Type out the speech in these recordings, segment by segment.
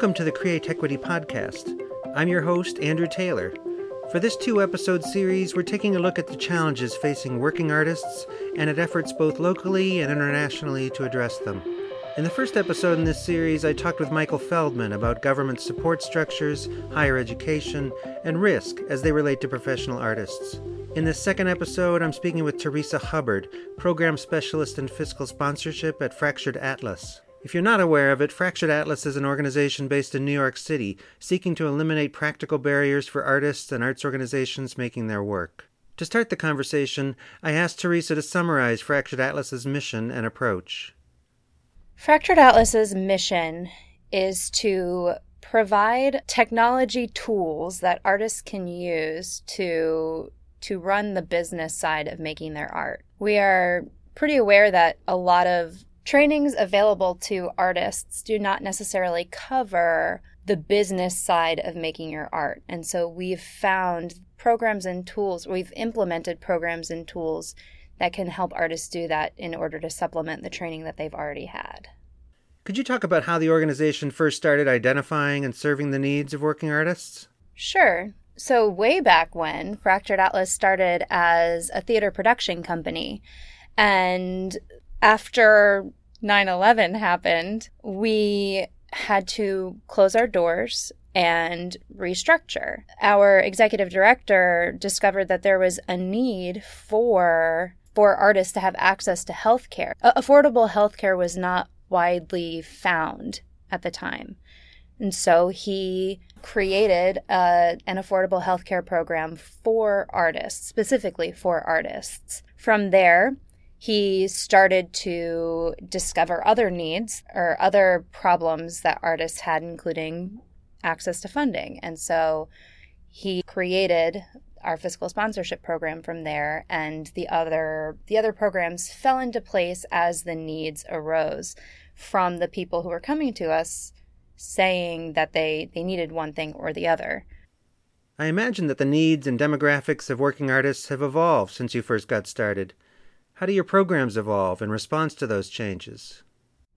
Welcome to the Create Equity Podcast. I'm your host, Andrew Taylor. For this two episode series, we're taking a look at the challenges facing working artists and at efforts both locally and internationally to address them. In the first episode in this series, I talked with Michael Feldman about government support structures, higher education, and risk as they relate to professional artists. In this second episode, I'm speaking with Theresa Hubbard, Program Specialist in Fiscal Sponsorship at Fractured Atlas. If you're not aware of it, Fractured Atlas is an organization based in New York City seeking to eliminate practical barriers for artists and arts organizations making their work. To start the conversation, I asked Theresa to summarize Fractured Atlas's mission and approach. Fractured Atlas's mission is to provide technology tools that artists can use to to run the business side of making their art. We are pretty aware that a lot of trainings available to artists do not necessarily cover the business side of making your art. And so we've found programs and tools, we've implemented programs and tools that can help artists do that in order to supplement the training that they've already had. Could you talk about how the organization first started identifying and serving the needs of working artists? Sure. So, way back when, Fractured Atlas started as a theater production company. And after 9 11 happened, we had to close our doors and restructure. Our executive director discovered that there was a need for for artists to have access to health healthcare. Affordable healthcare was not widely found at the time. And so he created a, an affordable healthcare program for artists, specifically for artists. From there, he started to discover other needs or other problems that artists had, including access to funding. And so he created our fiscal sponsorship program from there and the other the other programs fell into place as the needs arose from the people who were coming to us saying that they, they needed one thing or the other. I imagine that the needs and demographics of working artists have evolved since you first got started. How do your programs evolve in response to those changes?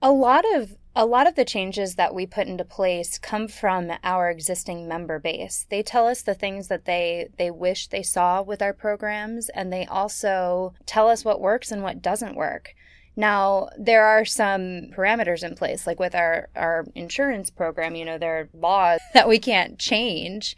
A lot of a lot of the changes that we put into place come from our existing member base. They tell us the things that they they wish they saw with our programs and they also tell us what works and what doesn't work. Now, there are some parameters in place like with our our insurance program, you know, there are laws that we can't change.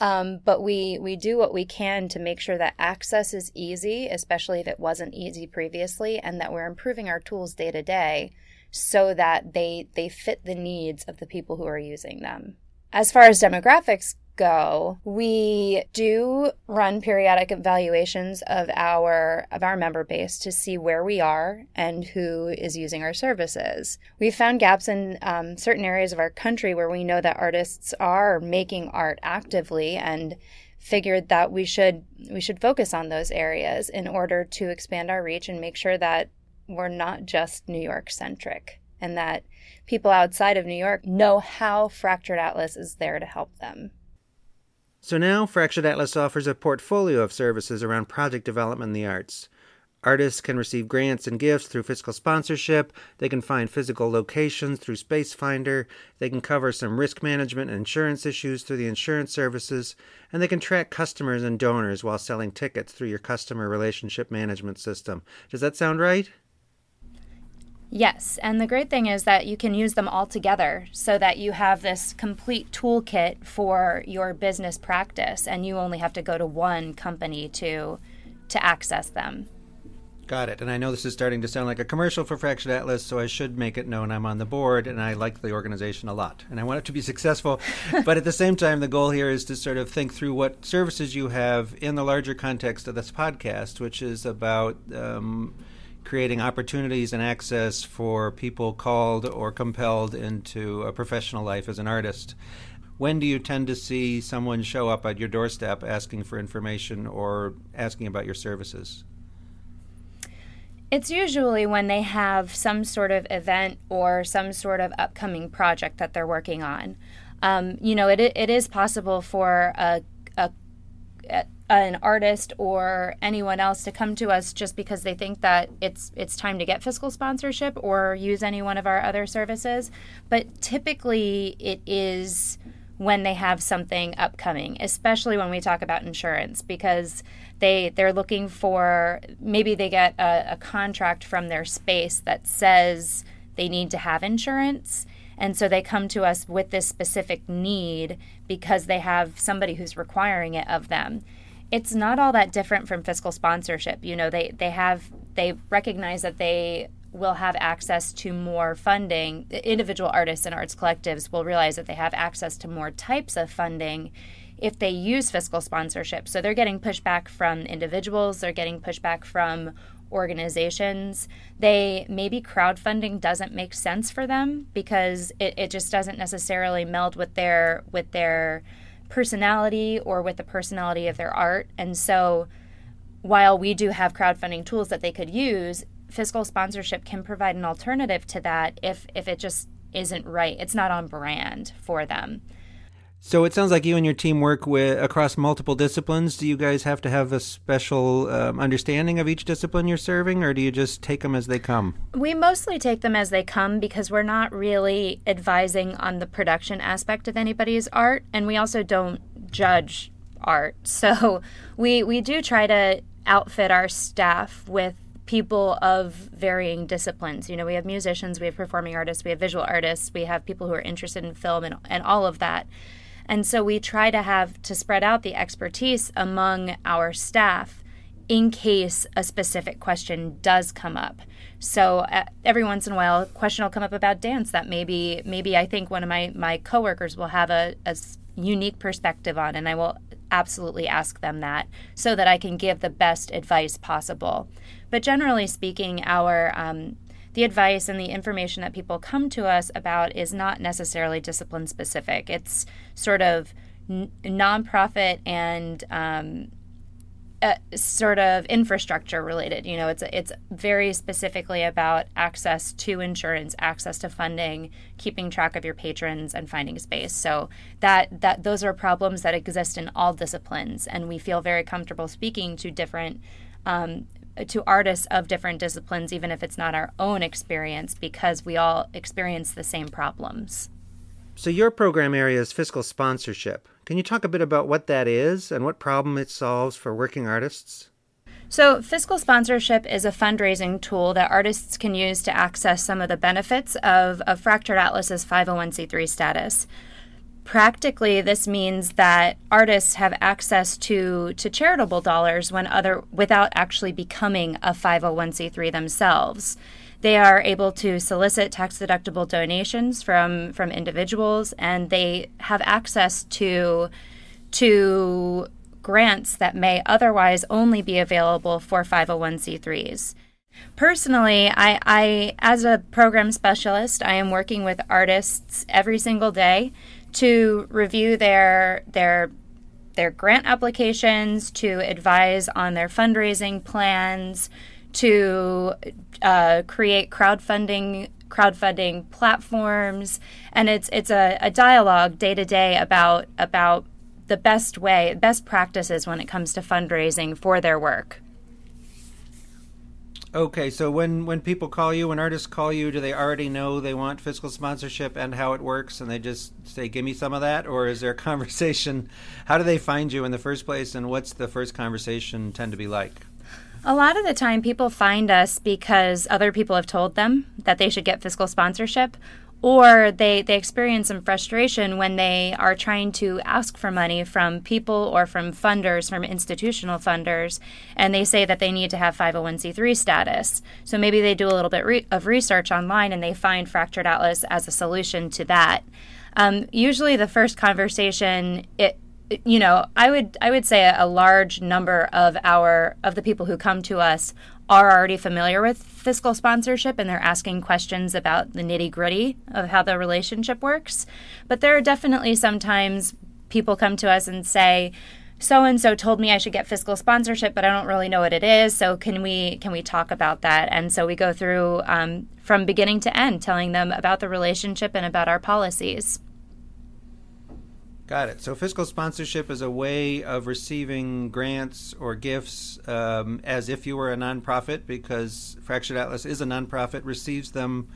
Um, but we we do what we can to make sure that access is easy, especially if it wasn't easy previously, and that we're improving our tools day to day so that they they fit the needs of the people who are using them. As far as demographics go, we do run periodic evaluations of our of our member base to see where we are and who is using our services. We've found gaps in um, certain areas of our country where we know that artists are making art actively and figured that we should we should focus on those areas in order to expand our reach and make sure that we're not just New York centric and that people outside of New York know how Fractured Atlas is there to help them. So now, Fractured Atlas offers a portfolio of services around project development in the arts. Artists can receive grants and gifts through fiscal sponsorship. They can find physical locations through SpaceFinder. They can cover some risk management and insurance issues through the insurance services. And they can track customers and donors while selling tickets through your customer relationship management system. Does that sound right? Yes, and the great thing is that you can use them all together so that you have this complete toolkit for your business practice and you only have to go to one company to to access them. Got it. And I know this is starting to sound like a commercial for Fractured Atlas, so I should make it known I'm on the board and I like the organization a lot. And I want it to be successful. but at the same time, the goal here is to sort of think through what services you have in the larger context of this podcast, which is about um, creating opportunities and access for people called or compelled into a professional life as an artist. When do you tend to see someone show up at your doorstep asking for information or asking about your services? It's usually when they have some sort of event or some sort of upcoming project that they're working on. Um, you know, it, it is possible for a, a an artist or anyone else to come to us just because they think that it's it's time to get fiscal sponsorship or use any one of our other services. But typically it is when they have something upcoming especially when we talk about insurance because they they're looking for maybe they get a, a contract from their space that says they need to have insurance. And so they come to us with this specific need because they have somebody who's requiring it of them it's not all that different from fiscal sponsorship. You know, they they have they recognize that they will have access to more funding. Individual artists and arts collectives will realize that they have access to more types of funding if they use fiscal sponsorship. So they're getting pushback from individuals, they're getting pushback from organizations. They maybe crowdfunding doesn't make sense for them because it, it just doesn't necessarily meld with their with their personality or with the personality of their art. And so while we do have crowdfunding tools that they could use, fiscal sponsorship can provide an alternative to that if if it just isn't right. It's not on brand for them. So it sounds like you and your team work with across multiple disciplines. Do you guys have to have a special um, understanding of each discipline you're serving, or do you just take them as they come? We mostly take them as they come because we're not really advising on the production aspect of anybody's art, and we also don't judge art. So we we do try to outfit our staff with people of varying disciplines. You know, we have musicians, we have performing artists, we have visual artists, we have people who are interested in film and, and all of that. And so we try to have to spread out the expertise among our staff in case a specific question does come up. So uh, every once in a while, a question will come up about dance that maybe maybe I think one of my my coworkers will have a, a unique perspective on, and I will absolutely ask them that so that I can give the best advice possible. But generally speaking, our um, the advice and the information that people come to us about is not necessarily discipline specific. It's sort of n- nonprofit and um, uh, sort of infrastructure related. You know, it's it's very specifically about access to insurance, access to funding, keeping track of your patrons, and finding space. So that that those are problems that exist in all disciplines, and we feel very comfortable speaking to different um, to artists of different disciplines, even if it's not our own experience, because we all experience the same problems. So, your program area is fiscal sponsorship. Can you talk a bit about what that is and what problem it solves for working artists? So, fiscal sponsorship is a fundraising tool that artists can use to access some of the benefits of, of Fractured Atlas's 501c3 status. Practically, this means that artists have access to, to charitable dollars when other without actually becoming a 501c3 themselves. They are able to solicit tax deductible donations from, from individuals and they have access to to grants that may otherwise only be available for 501c3s. Personally, I, I, as a program specialist, I am working with artists every single day to review their their their grant applications, to advise on their fundraising plans, to uh, create crowdfunding crowdfunding platforms, and it's it's a, a dialogue day to day about about the best way, best practices when it comes to fundraising for their work. Okay, so when when people call you, when artists call you, do they already know they want fiscal sponsorship and how it works, and they just say, "Give me some of that," or is there a conversation? How do they find you in the first place, and what's the first conversation tend to be like? A lot of the time, people find us because other people have told them that they should get fiscal sponsorship, or they, they experience some frustration when they are trying to ask for money from people or from funders, from institutional funders, and they say that they need to have 501c3 status. So maybe they do a little bit re- of research online and they find Fractured Atlas as a solution to that. Um, usually, the first conversation, it you know, I would I would say a large number of our of the people who come to us are already familiar with fiscal sponsorship and they're asking questions about the nitty gritty of how the relationship works. But there are definitely sometimes people come to us and say, so and so told me I should get fiscal sponsorship, but I don't really know what it is. So can we can we talk about that? And so we go through um, from beginning to end, telling them about the relationship and about our policies. Got it. So fiscal sponsorship is a way of receiving grants or gifts um, as if you were a nonprofit, because Fractured Atlas is a nonprofit, receives them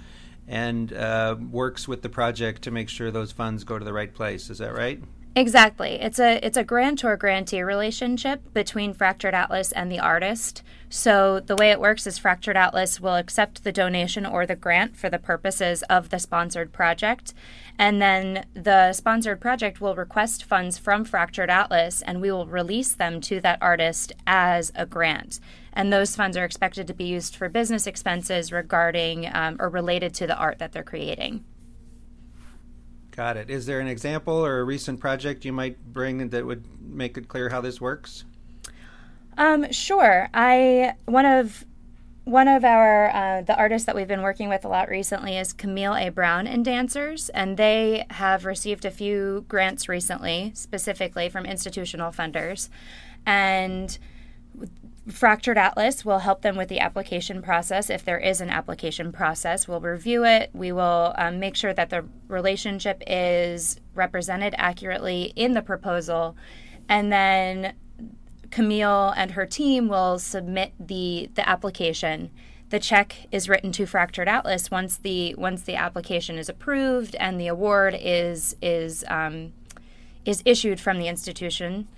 and uh, works with the project to make sure those funds go to the right place. Is that right? Exactly. It's a it's a grantor grantee relationship between Fractured Atlas and the artist. So the way it works is Fractured Atlas will accept the donation or the grant for the purposes of the sponsored project, and then the sponsored project will request funds from Fractured Atlas and we will release them to that artist as a grant. And those funds are expected to be used for business expenses regarding um, or related to the art that they're creating. Got it. Is there an example or a recent project you might bring that would make it clear how this works? Um, sure. I one of one of our uh, the artists that we've been working with a lot recently is Camille A. Brown and Dancers, and they have received a few grants recently, specifically from institutional funders, and Fractured Atlas will help them with the application process. If there is an application process, we'll review it. We will um, make sure that the relationship is represented accurately in the proposal. And then Camille and her team will submit the, the application. The check is written to Fractured Atlas once the once the application is approved and the award is is um, is issued from the institution.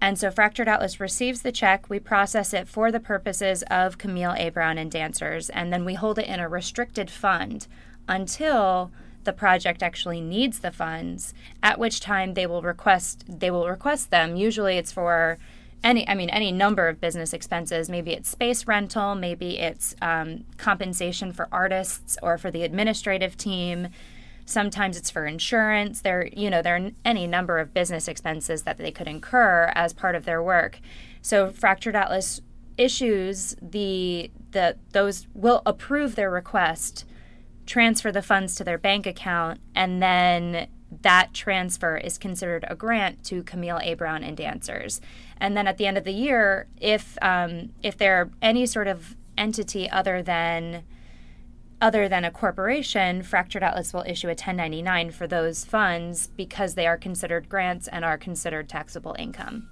And so Fractured Atlas receives the check, we process it for the purposes of Camille A. Brown and Dancers, and then we hold it in a restricted fund until the project actually needs the funds, at which time they will request they will request them. Usually it's for any I mean any number of business expenses. Maybe it's space rental, maybe it's um, compensation for artists or for the administrative team Sometimes it's for insurance. There, you know, there are any number of business expenses that they could incur as part of their work. So Fractured Atlas issues the the those will approve their request, transfer the funds to their bank account, and then that transfer is considered a grant to Camille A. Brown and dancers. And then at the end of the year, if um, if they're any sort of entity other than other than a corporation, Fractured Atlas will issue a 1099 for those funds because they are considered grants and are considered taxable income.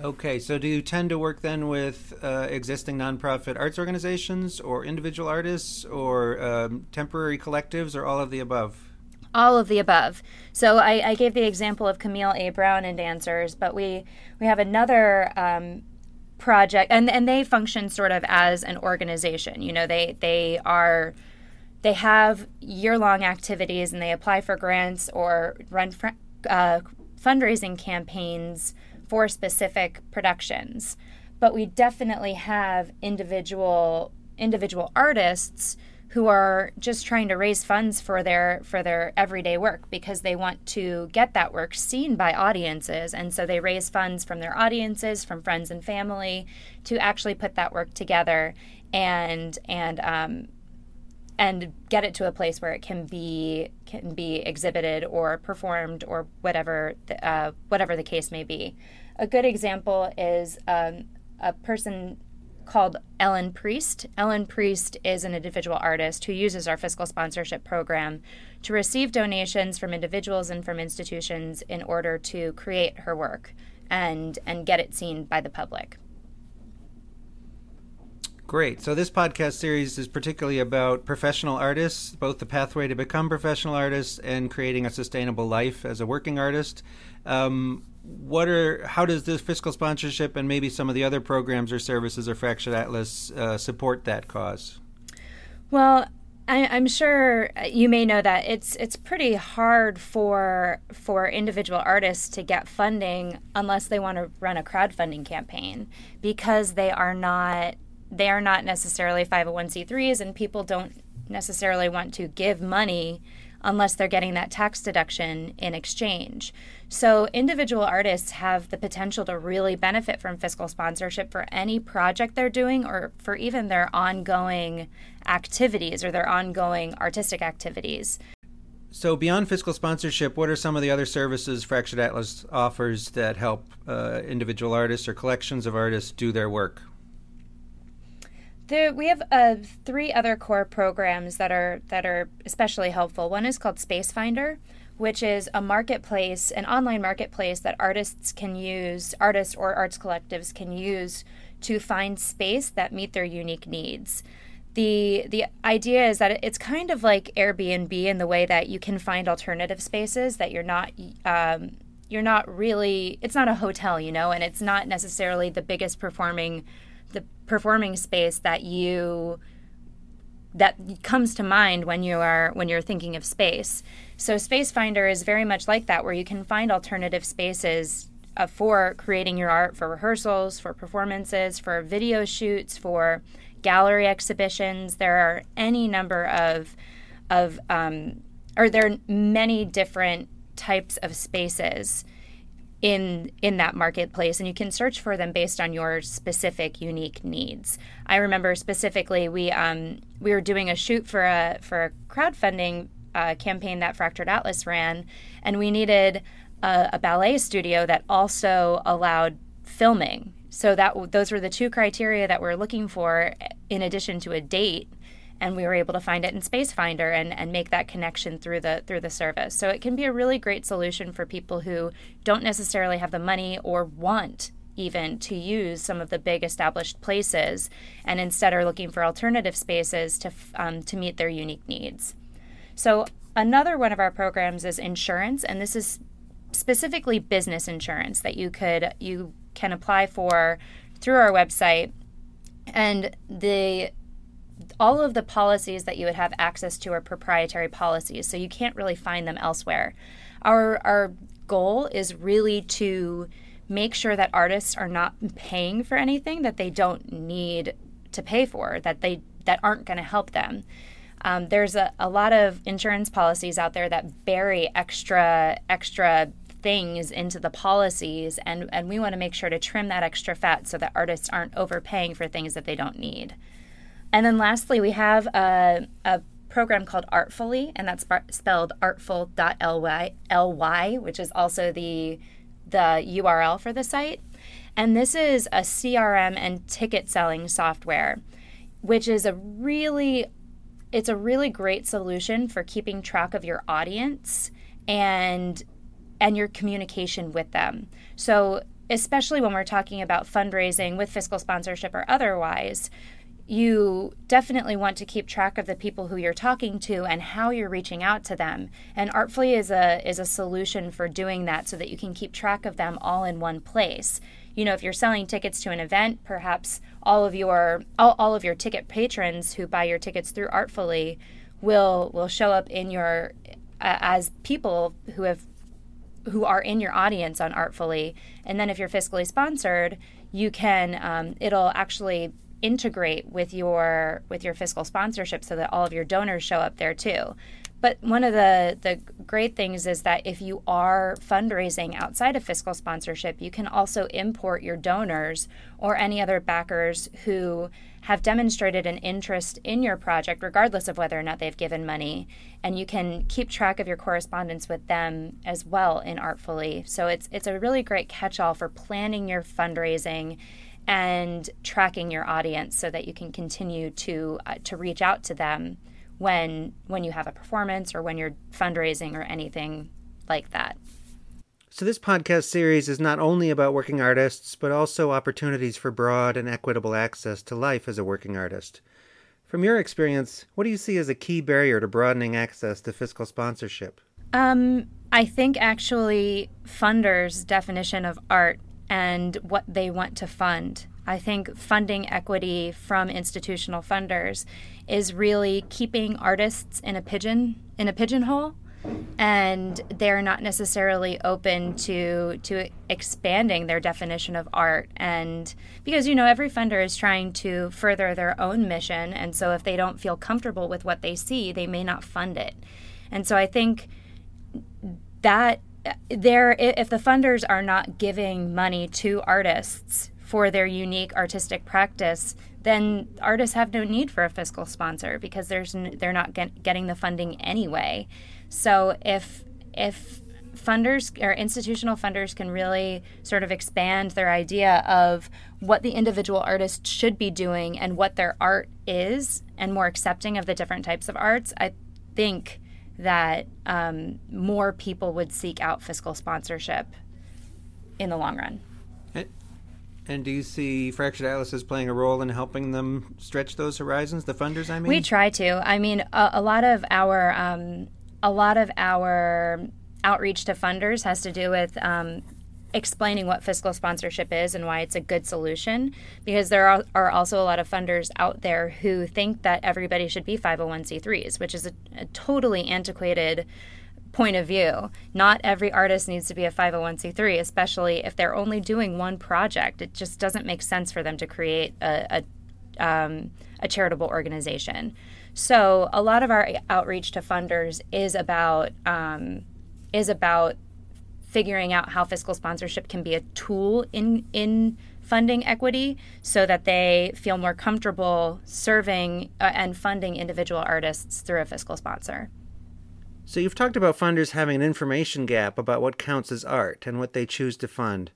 Okay, so do you tend to work then with uh, existing nonprofit arts organizations or individual artists or um, temporary collectives or all of the above? All of the above. So I, I, gave the example of Camille A. Brown and dancers, but we we have another um, project and and they function sort of as an organization you know they they are they have year-long activities and they apply for grants or run fr- uh, fundraising campaigns for specific productions but we definitely have individual individual artists who are just trying to raise funds for their for their everyday work because they want to get that work seen by audiences and so they raise funds from their audiences from friends and family to actually put that work together and and um, and get it to a place where it can be can be exhibited or performed or whatever the, uh, whatever the case may be. A good example is um, a person called Ellen Priest. Ellen Priest is an individual artist who uses our fiscal sponsorship program to receive donations from individuals and from institutions in order to create her work and and get it seen by the public. Great. So this podcast series is particularly about professional artists, both the pathway to become professional artists and creating a sustainable life as a working artist. Um, what are how does this fiscal sponsorship and maybe some of the other programs or services or Fractured Atlas uh, support that cause? Well, I, am sure you may know that it's it's pretty hard for for individual artists to get funding unless they want to run a crowdfunding campaign because they are not they are not necessarily 501c3s and people don't necessarily want to give money unless they're getting that tax deduction in exchange. So, individual artists have the potential to really benefit from fiscal sponsorship for any project they're doing or for even their ongoing activities or their ongoing artistic activities. So, beyond fiscal sponsorship, what are some of the other services Fractured Atlas offers that help uh, individual artists or collections of artists do their work? There, we have uh, three other core programs that are that are especially helpful. One is called Space Finder, which is a marketplace, an online marketplace that artists can use, artists or arts collectives can use to find space that meet their unique needs. The the idea is that it's kind of like Airbnb in the way that you can find alternative spaces that you're not um, you're not really it's not a hotel, you know, and it's not necessarily the biggest performing the performing space that you that comes to mind when you are when you're thinking of space. So Space Finder is very much like that, where you can find alternative spaces uh, for creating your art, for rehearsals, for performances, for video shoots, for gallery exhibitions. There are any number of of um, or there are many different types of spaces in in that marketplace and you can search for them based on your specific unique needs. I remember specifically we um, we were doing a shoot for a for a crowdfunding uh, campaign that fractured atlas ran and we needed a, a ballet studio that also allowed filming. So that those were the two criteria that we're looking for in addition to a date and we were able to find it in Spacefinder and, and make that connection through the through the service. So it can be a really great solution for people who don't necessarily have the money or want even to use some of the big established places and instead are looking for alternative spaces to um, to meet their unique needs. So another one of our programs is insurance, and this is specifically business insurance that you could you can apply for through our website. And the all of the policies that you would have access to are proprietary policies, so you can't really find them elsewhere. Our our goal is really to make sure that artists are not paying for anything that they don't need to pay for, that they that aren't going to help them. Um, there's a, a lot of insurance policies out there that bury extra extra things into the policies and, and we want to make sure to trim that extra fat so that artists aren't overpaying for things that they don't need. And then lastly, we have a, a program called Artfully, and that's spelled artful.ly, which is also the the URL for the site. And this is a CRM and ticket selling software, which is a really it's a really great solution for keeping track of your audience and and your communication with them. So, especially when we're talking about fundraising with fiscal sponsorship or otherwise, you definitely want to keep track of the people who you're talking to and how you're reaching out to them. And Artfully is a is a solution for doing that so that you can keep track of them all in one place. You know, if you're selling tickets to an event, perhaps all of your all, all of your ticket patrons who buy your tickets through Artfully will will show up in your uh, as people who have who are in your audience on Artfully. And then if you're fiscally sponsored, you can um, it'll actually integrate with your with your fiscal sponsorship so that all of your donors show up there too. But one of the the great things is that if you are fundraising outside of fiscal sponsorship, you can also import your donors or any other backers who have demonstrated an interest in your project regardless of whether or not they've given money and you can keep track of your correspondence with them as well in artfully so it's it's a really great catch-all for planning your fundraising and tracking your audience so that you can continue to uh, to reach out to them when when you have a performance or when you're fundraising or anything like that. So this podcast series is not only about working artists but also opportunities for broad and equitable access to life as a working artist. From your experience, what do you see as a key barrier to broadening access to fiscal sponsorship? Um, I think actually funders' definition of art and what they want to fund. I think funding equity from institutional funders is really keeping artists in a pigeon in a pigeonhole and they're not necessarily open to to expanding their definition of art and because you know every funder is trying to further their own mission and so if they don't feel comfortable with what they see they may not fund it and so i think that there if the funders are not giving money to artists for their unique artistic practice then artists have no need for a fiscal sponsor because there's they're not get, getting the funding anyway. So if if funders or institutional funders can really sort of expand their idea of what the individual artist should be doing and what their art is and more accepting of the different types of arts i think that um, more people would seek out fiscal sponsorship in the long run. And do you see Fractured Atlas playing a role in helping them stretch those horizons? The funders, I mean. We try to. I mean, a, a lot of our um, a lot of our outreach to funders has to do with um, explaining what fiscal sponsorship is and why it's a good solution. Because there are, are, also a lot of funders out there who think that everybody should be 501c3s, which is a, a totally antiquated point of view. Not every artist needs to be a 501c3, especially if they're only doing one project. It just doesn't make sense for them to create a, a, um, a charitable organization. So a lot of our outreach to funders is about um, is about figuring out how fiscal sponsorship can be a tool in in funding equity so that they feel more comfortable serving uh, and funding individual artists through a fiscal sponsor. So you've talked about funders having an information gap about what counts as art and what they choose to fund.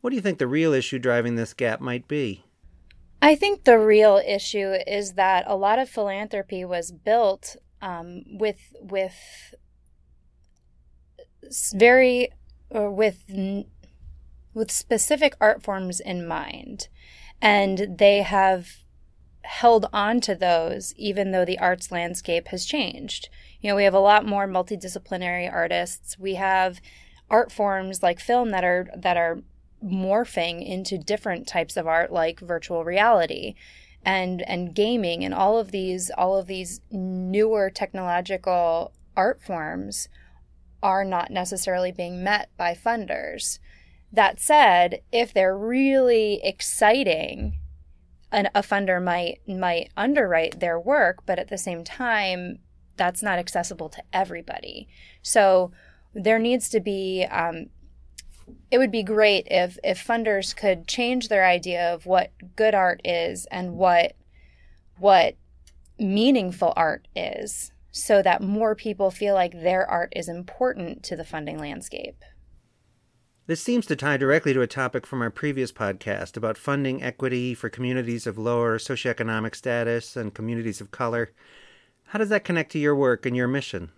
What do you think the real issue driving this gap might be? I think the real issue is that a lot of philanthropy was built um, with with very or with with specific art forms in mind, and they have held on to those even though the arts landscape has changed. You know, we have a lot more multidisciplinary artists. We have art forms like film that are that are morphing into different types of art like virtual reality and and gaming and all of these all of these newer technological art forms are not necessarily being met by funders. That said, if they're really exciting, an, a funder might might underwrite their work, but at the same time, that's not accessible to everybody. So there needs to be. Um, it would be great if if funders could change their idea of what good art is and what what meaningful art is so that more people feel like their art is important to the funding landscape. This seems to tie directly to a topic from our previous podcast about funding equity for communities of lower socioeconomic status and communities of color. How does that connect to your work and your mission?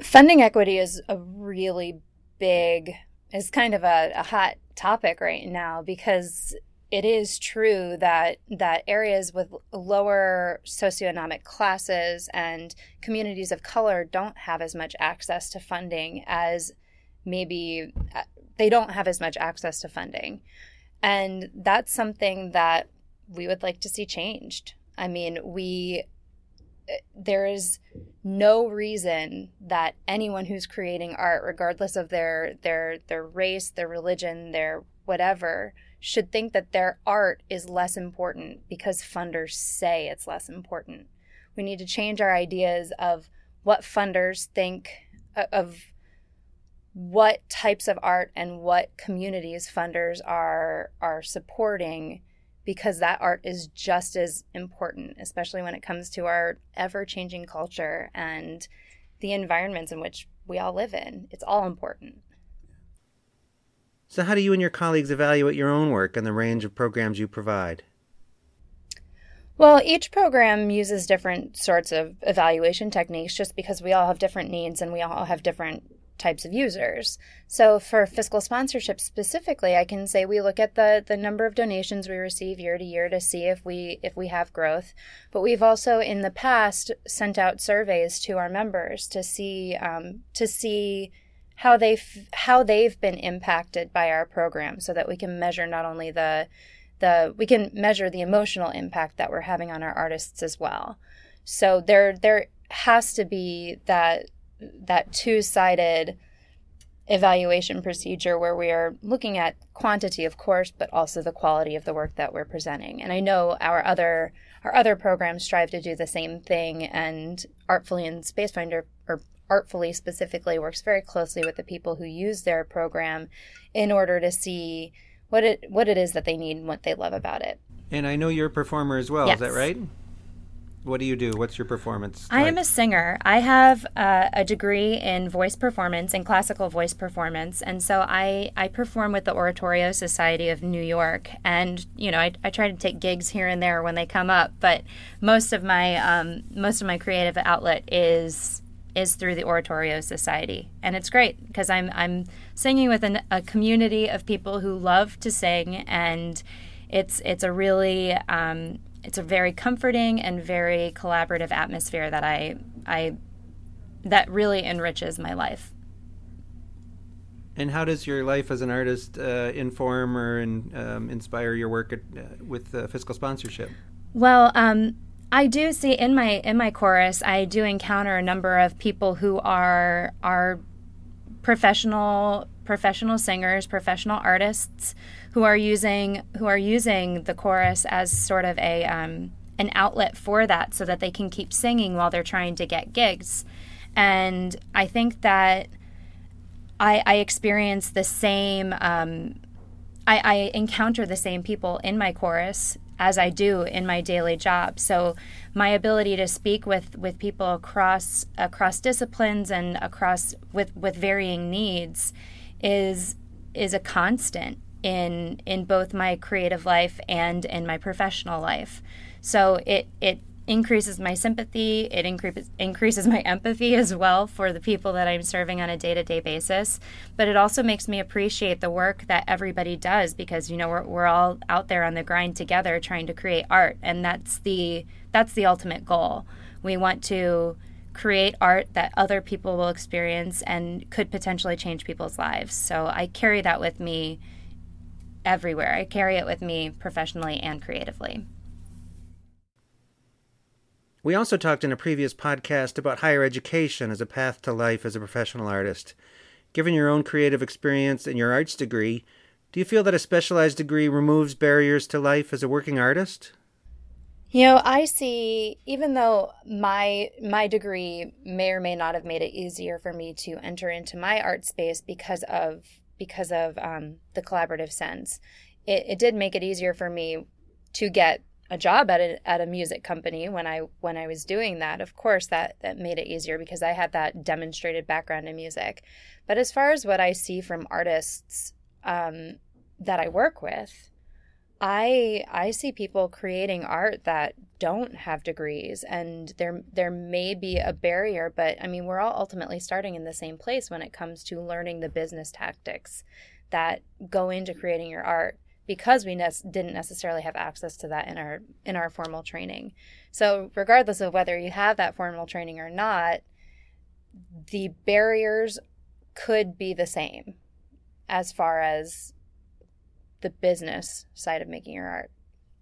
Funding equity is a really big, is kind of a, a hot topic right now because it is true that that areas with lower socioeconomic classes and communities of color don't have as much access to funding as maybe uh, they don't have as much access to funding. And that's something that we would like to see changed. I mean we uh, there is no reason that anyone who's creating art regardless of their their their race their religion their whatever should think that their art is less important because funders say it's less important. We need to change our ideas of what funders think uh, of what types of art and what communities funders are are supporting because that art is just as important especially when it comes to our ever-changing culture and the environments in which we all live in it's all important so, how do you and your colleagues evaluate your own work and the range of programs you provide? Well, each program uses different sorts of evaluation techniques just because we all have different needs and we all have different types of users. So for fiscal sponsorship specifically, I can say we look at the the number of donations we receive year to year to see if we if we have growth. But we've also in the past sent out surveys to our members to see um, to see how they've how they've been impacted by our program so that we can measure not only the the we can measure the emotional impact that we're having on our artists as well. So there there has to be that that two-sided evaluation procedure where we are looking at quantity of course but also the quality of the work that we're presenting. And i know our other our other programs strive to do the same thing and artfully and spacefinder or artfully specifically works very closely with the people who use their program in order to see what it what it is that they need and what they love about it. And I know you're a performer as well. Yes. Is that right? What do you do? What's your performance? I am a singer. I have uh, a degree in voice performance and classical voice performance, and so I I perform with the Oratorio Society of New York, and you know I, I try to take gigs here and there when they come up, but most of my um, most of my creative outlet is is through the Oratorio Society, and it's great because I'm I'm singing with an, a community of people who love to sing, and it's it's a really um, it's a very comforting and very collaborative atmosphere that I I that really enriches my life. And how does your life as an artist uh, inform or in, um, inspire your work at, uh, with uh, fiscal sponsorship? Well, um, I do see in my in my chorus, I do encounter a number of people who are are professional professional singers, professional artists who are using who are using the chorus as sort of a um, an outlet for that, so that they can keep singing while they're trying to get gigs. And I think that I, I experience the same. Um, I, I encounter the same people in my chorus as I do in my daily job. So my ability to speak with, with people across across disciplines and across with, with varying needs is is a constant in in both my creative life and in my professional life. So it it increases my sympathy, it increases increases my empathy as well for the people that I'm serving on a day-to-day basis, but it also makes me appreciate the work that everybody does because you know we're we're all out there on the grind together trying to create art and that's the that's the ultimate goal. We want to create art that other people will experience and could potentially change people's lives. So I carry that with me everywhere. I carry it with me professionally and creatively. We also talked in a previous podcast about higher education as a path to life as a professional artist. Given your own creative experience and your arts degree, do you feel that a specialized degree removes barriers to life as a working artist? You know, I see even though my my degree may or may not have made it easier for me to enter into my art space because of because of um, the collaborative sense, it, it did make it easier for me to get a job at a, at a music company when I when I was doing that. Of course, that that made it easier because I had that demonstrated background in music. But as far as what I see from artists um, that I work with, I I see people creating art that don't have degrees, and there there may be a barrier. But I mean, we're all ultimately starting in the same place when it comes to learning the business tactics that go into creating your art because we ne- didn't necessarily have access to that in our in our formal training. So regardless of whether you have that formal training or not, the barriers could be the same as far as the business side of making your art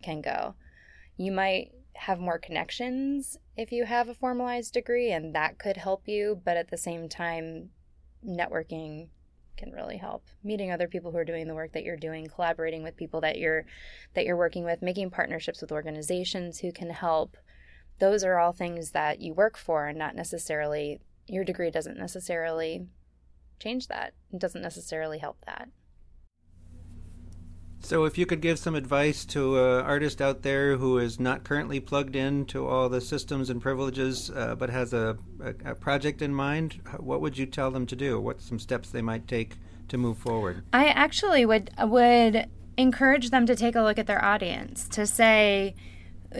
can go. You might have more connections if you have a formalized degree and that could help you, but at the same time networking can really help. Meeting other people who are doing the work that you're doing collaborating with people that you're that you're working with making partnerships with organizations who can help. Those are all things that you work for and not necessarily your degree doesn't necessarily change that. It doesn't necessarily help that so, if you could give some advice to an artist out there who is not currently plugged in to all the systems and privileges, uh, but has a, a, a, project in mind, what would you tell them to do? What some steps they might take to move forward? I actually would would encourage them to take a look at their audience, to say,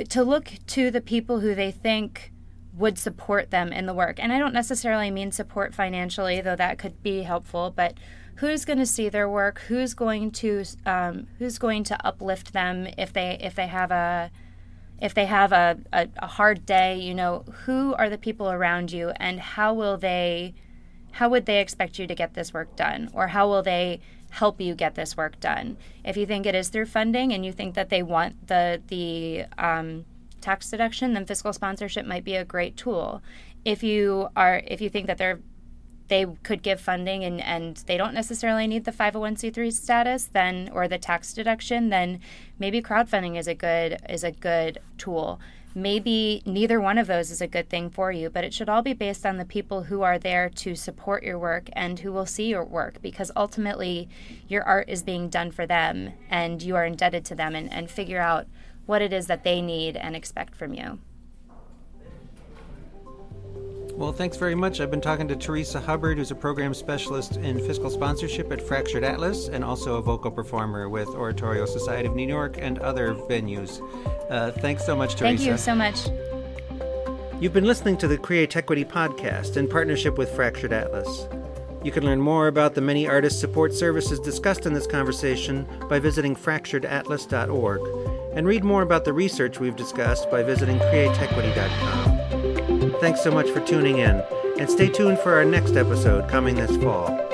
to look to the people who they think would support them in the work. And I don't necessarily mean support financially, though that could be helpful, but who's going to see their work who's going to um, who's going to uplift them if they if they have a if they have a, a, a, hard day you know who are the people around you and how will they how would they expect you to get this work done? Or how will they help you get this work done? If you think it is through funding and you think that they want the the um, tax deduction then fiscal sponsorship might be a great tool. If you are if you think that they're they could give funding and, and they don't necessarily need the 501c3 status then or the tax deduction then maybe crowdfunding is a good is a good tool. Maybe neither one of those is a good thing for you but it should all be based on the people who are there to support your work and who will see your work because ultimately your art is being done for them and you are indebted to them and, and figure out what it is that they need and expect from you well, thanks very much. I've been talking to Theresa Hubbard, who's a program specialist in fiscal sponsorship at Fractured Atlas and also a vocal performer with Oratorio Society of New York and other venues. Uh, thanks so much, Theresa. Thank you so much. You've been listening to the Create Equity podcast in partnership with Fractured Atlas. You can learn more about the many artist support services discussed in this conversation by visiting fracturedatlas.org and read more about the research we've discussed by visiting createequity.com. Thanks so much for tuning in, and stay tuned for our next episode coming this fall.